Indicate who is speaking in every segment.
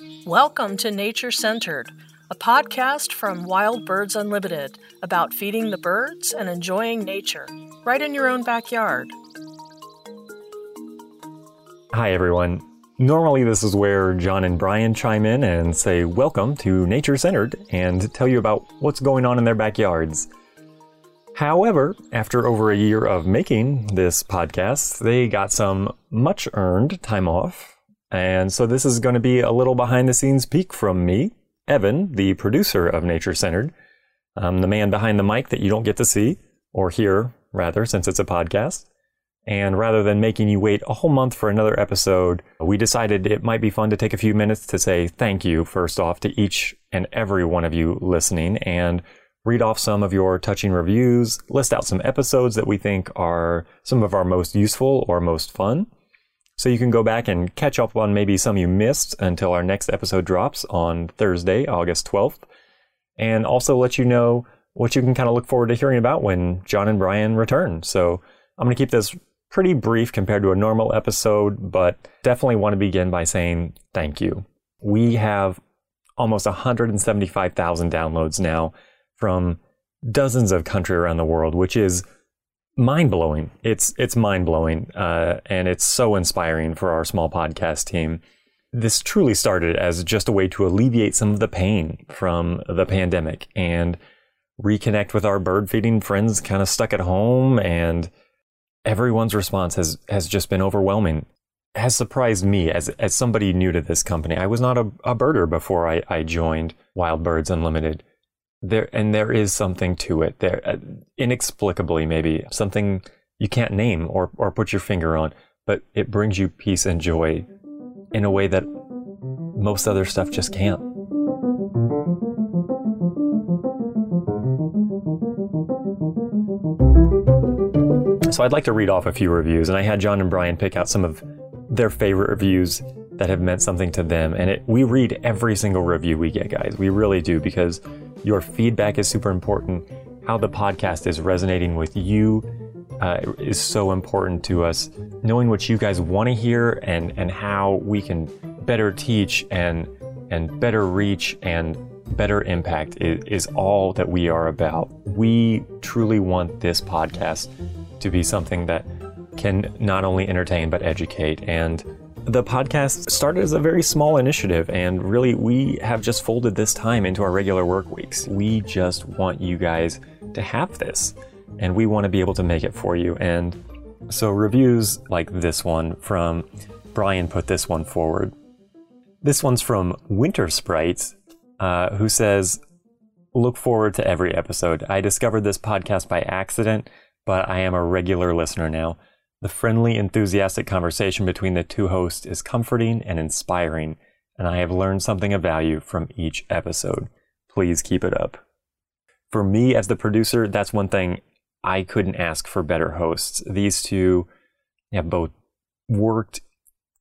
Speaker 1: Welcome to Nature Centered, a podcast from Wild Birds Unlimited about feeding the birds and enjoying nature right in your own backyard.
Speaker 2: Hi, everyone. Normally, this is where John and Brian chime in and say, Welcome to Nature Centered, and tell you about what's going on in their backyards. However, after over a year of making this podcast, they got some much earned time off. And so this is going to be a little behind the scenes peek from me, Evan, the producer of Nature Centered, um, the man behind the mic that you don't get to see, or hear, rather, since it's a podcast. And rather than making you wait a whole month for another episode, we decided it might be fun to take a few minutes to say thank you, first off, to each and every one of you listening and read off some of your touching reviews, list out some episodes that we think are some of our most useful or most fun. So you can go back and catch up on maybe some you missed until our next episode drops on Thursday, August 12th. And also let you know what you can kind of look forward to hearing about when John and Brian return. So I'm going to keep this pretty brief compared to a normal episode, but definitely want to begin by saying thank you. We have almost 175,000 downloads now from dozens of countries around the world, which is mind blowing. It's it's mind blowing, uh, and it's so inspiring for our small podcast team. This truly started as just a way to alleviate some of the pain from the pandemic and reconnect with our bird feeding friends, kind of stuck at home and everyone's response has has just been overwhelming. Has surprised me as as somebody new to this company. I was not a, a birder before I, I joined Wild Birds Unlimited. There and there is something to it. There uh, inexplicably maybe something you can't name or or put your finger on, but it brings you peace and joy in a way that most other stuff just can't. So I'd like to read off a few reviews, and I had John and Brian pick out some of their favorite reviews that have meant something to them. And it, we read every single review we get, guys. We really do because your feedback is super important. How the podcast is resonating with you uh, is so important to us. Knowing what you guys want to hear and and how we can better teach and and better reach and better impact is, is all that we are about. We truly want this podcast to be something that can not only entertain but educate. And the podcast started as a very small initiative, and really, we have just folded this time into our regular work weeks. We just want you guys to have this, and we want to be able to make it for you. And so, reviews like this one from Brian put this one forward. This one's from Winter Sprites, uh, who says, Look forward to every episode. I discovered this podcast by accident but I am a regular listener now. The friendly, enthusiastic conversation between the two hosts is comforting and inspiring, and I have learned something of value from each episode. Please keep it up. For me, as the producer, that's one thing I couldn't ask for better hosts. These two have both worked,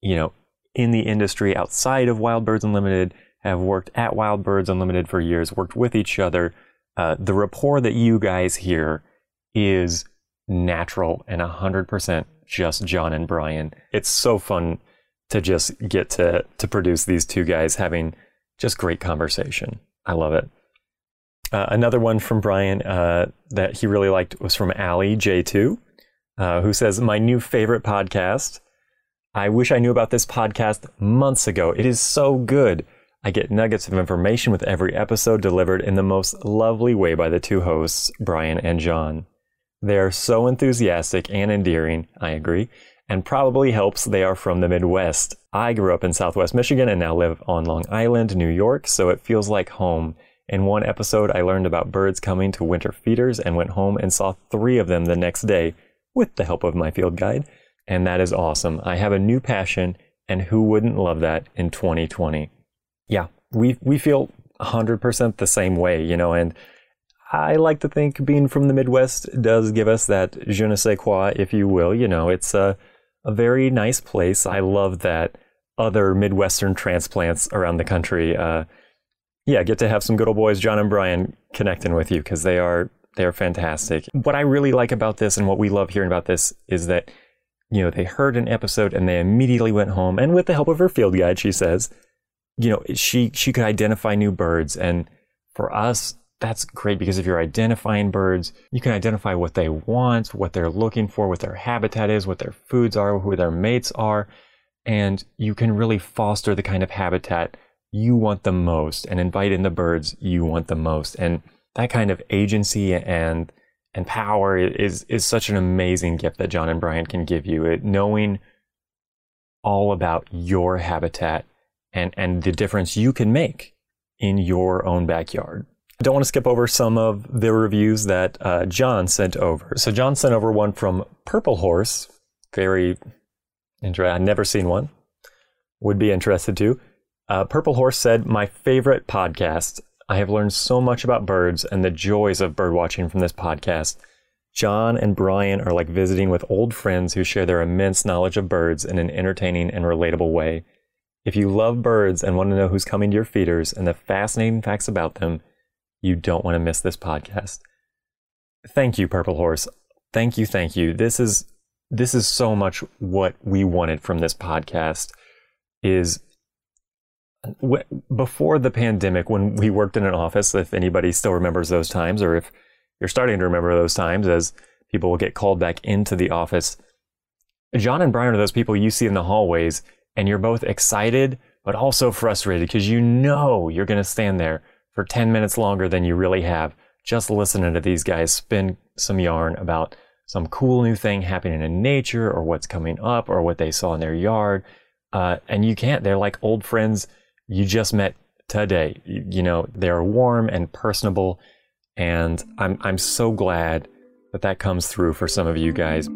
Speaker 2: you know, in the industry outside of Wild Birds Unlimited, have worked at Wild Birds Unlimited for years, worked with each other. Uh, the rapport that you guys hear is natural and 100% just John and Brian. It's so fun to just get to to produce these two guys having just great conversation. I love it. Uh, another one from Brian uh, that he really liked was from Ali J2, uh, who says, "My new favorite podcast. I wish I knew about this podcast months ago. It is so good. I get nuggets of information with every episode delivered in the most lovely way by the two hosts, Brian and John. They are so enthusiastic and endearing, I agree, and probably helps they are from the Midwest. I grew up in Southwest Michigan and now live on Long Island, New York, so it feels like home. In one episode, I learned about birds coming to winter feeders and went home and saw three of them the next day with the help of my field guide. And that is awesome. I have a new passion, and who wouldn't love that in 2020? Yeah, we, we feel 100% the same way, you know, and I like to think being from the Midwest does give us that je ne sais quoi, if you will. You know, it's a, a very nice place. I love that other Midwestern transplants around the country, uh, yeah, get to have some good old boys, John and Brian, connecting with you because they are they are fantastic. What I really like about this and what we love hearing about this is that you know they heard an episode and they immediately went home and with the help of her field guide, she says, you know, she she could identify new birds, and for us, that's great because if you're identifying birds, you can identify what they want, what they're looking for, what their habitat is, what their foods are, who their mates are, and you can really foster the kind of habitat you want the most and invite in the birds you want the most. And that kind of agency and and power is is such an amazing gift that John and Brian can give you. It, knowing all about your habitat and and the difference you can make in your own backyard. Don't want to skip over some of the reviews that uh, John sent over. So John sent over one from Purple Horse. Very interesting. I've never seen one. Would be interested to. Uh, Purple Horse said, "My favorite podcast. I have learned so much about birds and the joys of birdwatching from this podcast. John and Brian are like visiting with old friends who share their immense knowledge of birds in an entertaining and relatable way. If you love birds and want to know who's coming to your feeders and the fascinating facts about them, you don't want to miss this podcast. Thank you, Purple Horse. Thank you, thank you. This is this is so much what we wanted from this podcast is before the pandemic when we worked in an office if anybody still remembers those times or if you're starting to remember those times as people will get called back into the office john and brian are those people you see in the hallways and you're both excited but also frustrated because you know you're going to stand there for 10 minutes longer than you really have just listening to these guys spin some yarn about some cool new thing happening in nature or what's coming up or what they saw in their yard uh, and you can't they're like old friends you just met today. You, you know, they're warm and personable. And I'm, I'm so glad that that comes through for some of you guys.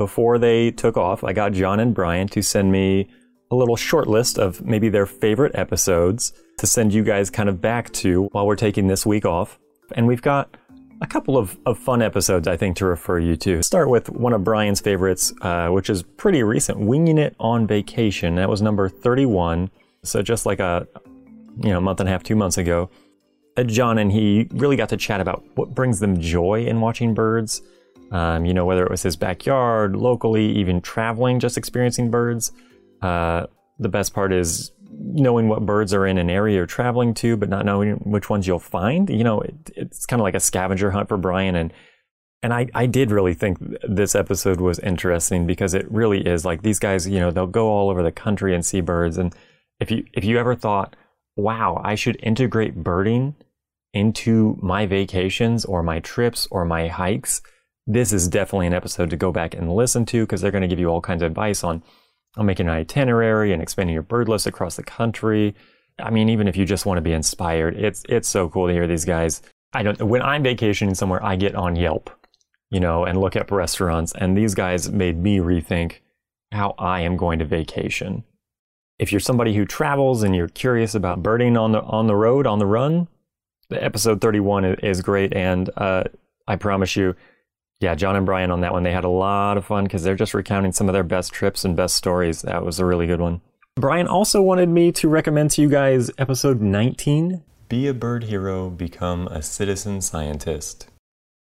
Speaker 2: Before they took off, I got John and Brian to send me a little short list of maybe their favorite episodes to send you guys kind of back to while we're taking this week off. And we've got a couple of, of fun episodes, I think, to refer you to. Start with one of Brian's favorites, uh, which is pretty recent Winging It on Vacation. That was number 31. So just like a you know, month and a half, two months ago. John and he really got to chat about what brings them joy in watching birds. Um, you know, whether it was his backyard, locally, even traveling, just experiencing birds. Uh, the best part is knowing what birds are in an area you're traveling to, but not knowing which ones you'll find. You know, it, it's kind of like a scavenger hunt for Brian. And and I, I did really think this episode was interesting because it really is like these guys, you know, they'll go all over the country and see birds. And if you if you ever thought, wow, I should integrate birding into my vacations or my trips or my hikes, this is definitely an episode to go back and listen to because they're going to give you all kinds of advice on on making an itinerary and expanding your bird list across the country. I mean, even if you just want to be inspired, it's it's so cool to hear these guys. I don't when I'm vacationing somewhere, I get on Yelp, you know, and look up restaurants, and these guys made me rethink how I am going to vacation. If you're somebody who travels and you're curious about birding on the on the road on the run, the episode 31 is great, and uh, I promise you, yeah, John and Brian on that one, they had a lot of fun because they're just recounting some of their best trips and best stories. That was a really good one. Brian also wanted me to recommend to you guys episode 19 Be a Bird Hero, Become a Citizen Scientist.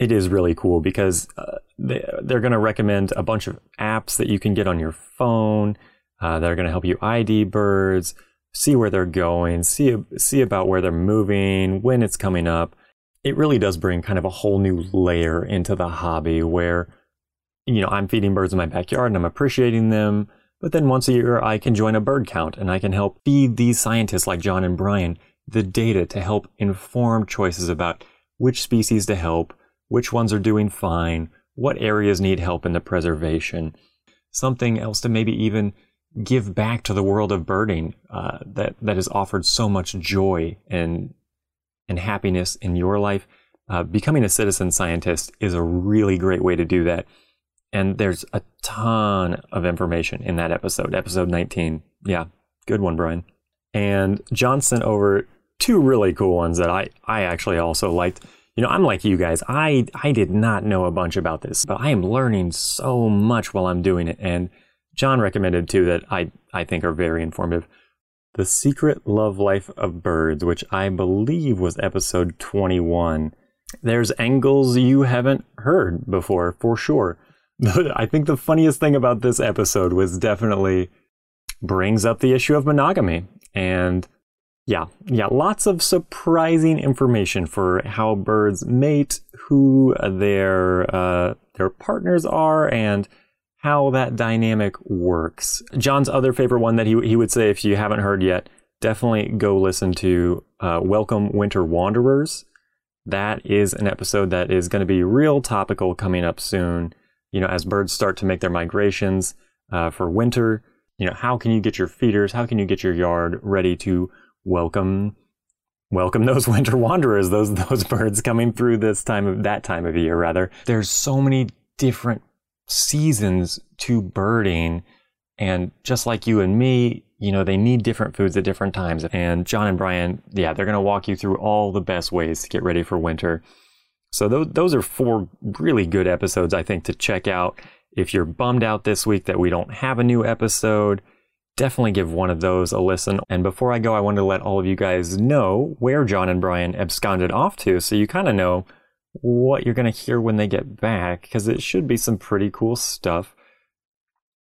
Speaker 2: It is really cool because uh, they, are going to recommend a bunch of apps that you can get on your phone uh, that are going to help you ID birds, see where they're going, see, see about where they're moving, when it's coming up it really does bring kind of a whole new layer into the hobby where, you know, I'm feeding birds in my backyard and I'm appreciating them. But then once a year, I can join a bird count and I can help feed these scientists like John and Brian the data to help inform choices about which species to help, which ones are doing fine, what areas need help in the preservation. Something else to maybe even give back to the world of birding uh, that that has offered so much joy and and happiness in your life, uh, becoming a citizen scientist is a really great way to do that. And there's a ton of information in that episode, episode 19. Yeah, good one, Brian. And John sent over two really cool ones that I, I actually also liked. You know, I'm like you guys. I, I did not know a bunch about this, but I am learning so much while I'm doing it. And John recommended two that I, I think are very informative. The Secret Love Life of Birds, which I believe was episode 21. There's angles you haven't heard before, for sure. I think the funniest thing about this episode was definitely brings up the issue of monogamy. And yeah, yeah, lots of surprising information for how birds mate, who their uh, their partners are, and how that dynamic works. John's other favorite one that he he would say if you haven't heard yet, definitely go listen to uh, Welcome Winter Wanderers. That is an episode that is going to be real topical coming up soon. You know, as birds start to make their migrations uh, for winter, you know, how can you get your feeders, how can you get your yard ready to welcome welcome those winter wanderers, those those birds coming through this time of that time of year rather. There's so many different seasons to birding and just like you and me, you know, they need different foods at different times. And John and Brian, yeah, they're going to walk you through all the best ways to get ready for winter. So those those are four really good episodes I think to check out if you're bummed out this week that we don't have a new episode, definitely give one of those a listen. And before I go, I wanted to let all of you guys know where John and Brian absconded off to so you kind of know what you're going to hear when they get back because it should be some pretty cool stuff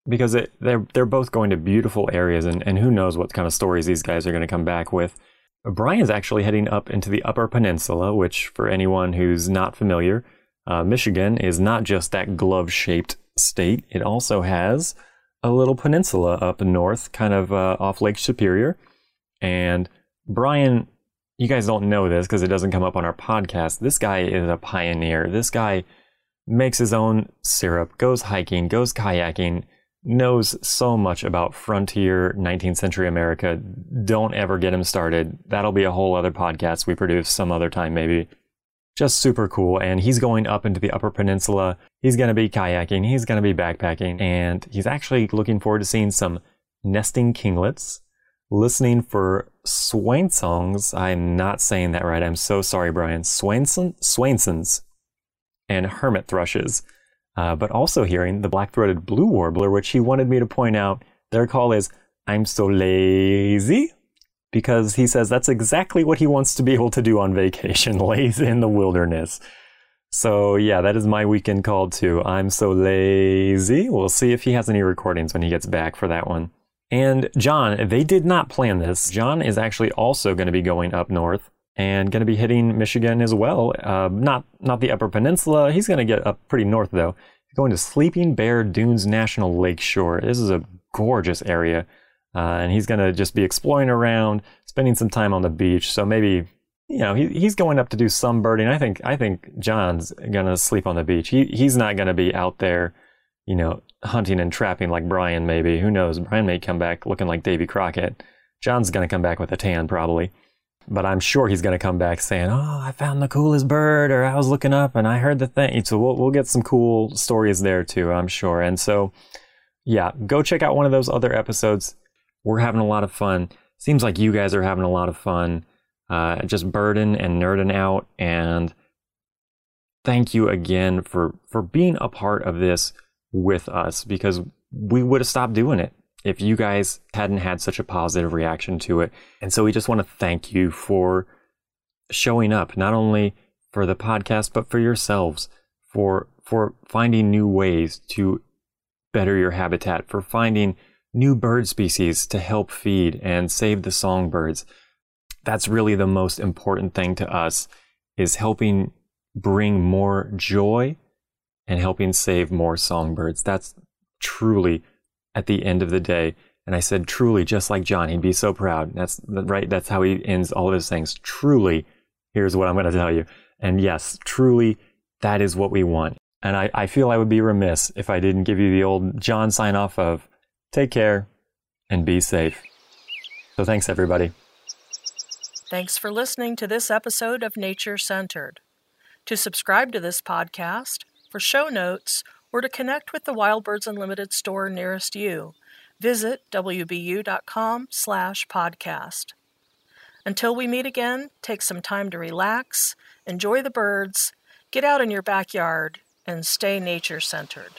Speaker 2: because it, they're they're both going to beautiful areas and, and who knows what kind of stories these guys are going to come back with. Brian's actually heading up into the Upper Peninsula, which for anyone who's not familiar, uh, Michigan is not just that glove shaped state, it also has a little peninsula up north, kind of uh, off Lake Superior. And Brian, you guys don't know this because it doesn't come up on our podcast. This guy is a pioneer. This guy makes his own syrup, goes hiking, goes kayaking, knows so much about frontier 19th century America. Don't ever get him started. That'll be a whole other podcast we produce some other time, maybe just super cool. And he's going up into the Upper Peninsula. He's going to be kayaking. He's going to be backpacking. And he's actually looking forward to seeing some nesting kinglets, listening for swain songs. I'm not saying that right. I'm so sorry, Brian. Swainson, Swainsons and hermit thrushes. Uh, but also hearing the black-throated blue warbler, which he wanted me to point out. Their call is "I'm so lazy." because he says that's exactly what he wants to be able to do on vacation, lays in the wilderness. So yeah, that is my weekend call too. I'm so lazy. We'll see if he has any recordings when he gets back for that one. And John, they did not plan this. John is actually also going to be going up north and going to be hitting Michigan as well. Uh, not not the Upper Peninsula. He's going to get up pretty north though. Going to Sleeping Bear Dunes National Lake Shore. This is a gorgeous area. Uh, and he's going to just be exploring around, spending some time on the beach. So maybe, you know, he, he's going up to do some birding. I think, I think John's going to sleep on the beach. He, he's not going to be out there, you know, hunting and trapping like Brian maybe. Who knows? Brian may come back looking like Davy Crockett. John's going to come back with a tan probably. But I'm sure he's going to come back saying, "Oh, I found the coolest bird," or "I was looking up and I heard the thing." So we'll we'll get some cool stories there too, I'm sure. And so, yeah, go check out one of those other episodes we're having a lot of fun. Seems like you guys are having a lot of fun, uh, just birding and nerding out. And thank you again for for being a part of this with us because we would have stopped doing it if you guys hadn't had such a positive reaction to it. And so we just want to thank you for showing up, not only for the podcast, but for yourselves, for for finding new ways to better your habitat, for finding new bird species to help feed and save the songbirds. That's really the most important thing to us is helping bring more joy and helping save more songbirds. That's truly at the end of the day. And I said truly, just like John, he'd be so proud. That's right. That's how he ends all of his things. Truly, here's what I'm going to tell you. And yes, truly, that is what we want. And I, I feel I would be remiss if I didn't give you the old John sign off of Take care and be safe. So thanks, everybody.
Speaker 1: Thanks for listening to this episode of Nature Centered. To subscribe to this podcast, for show notes, or to connect with the Wild Birds Unlimited store nearest you, visit wbu.com slash podcast. Until we meet again, take some time to relax, enjoy the birds, get out in your backyard, and stay nature centered.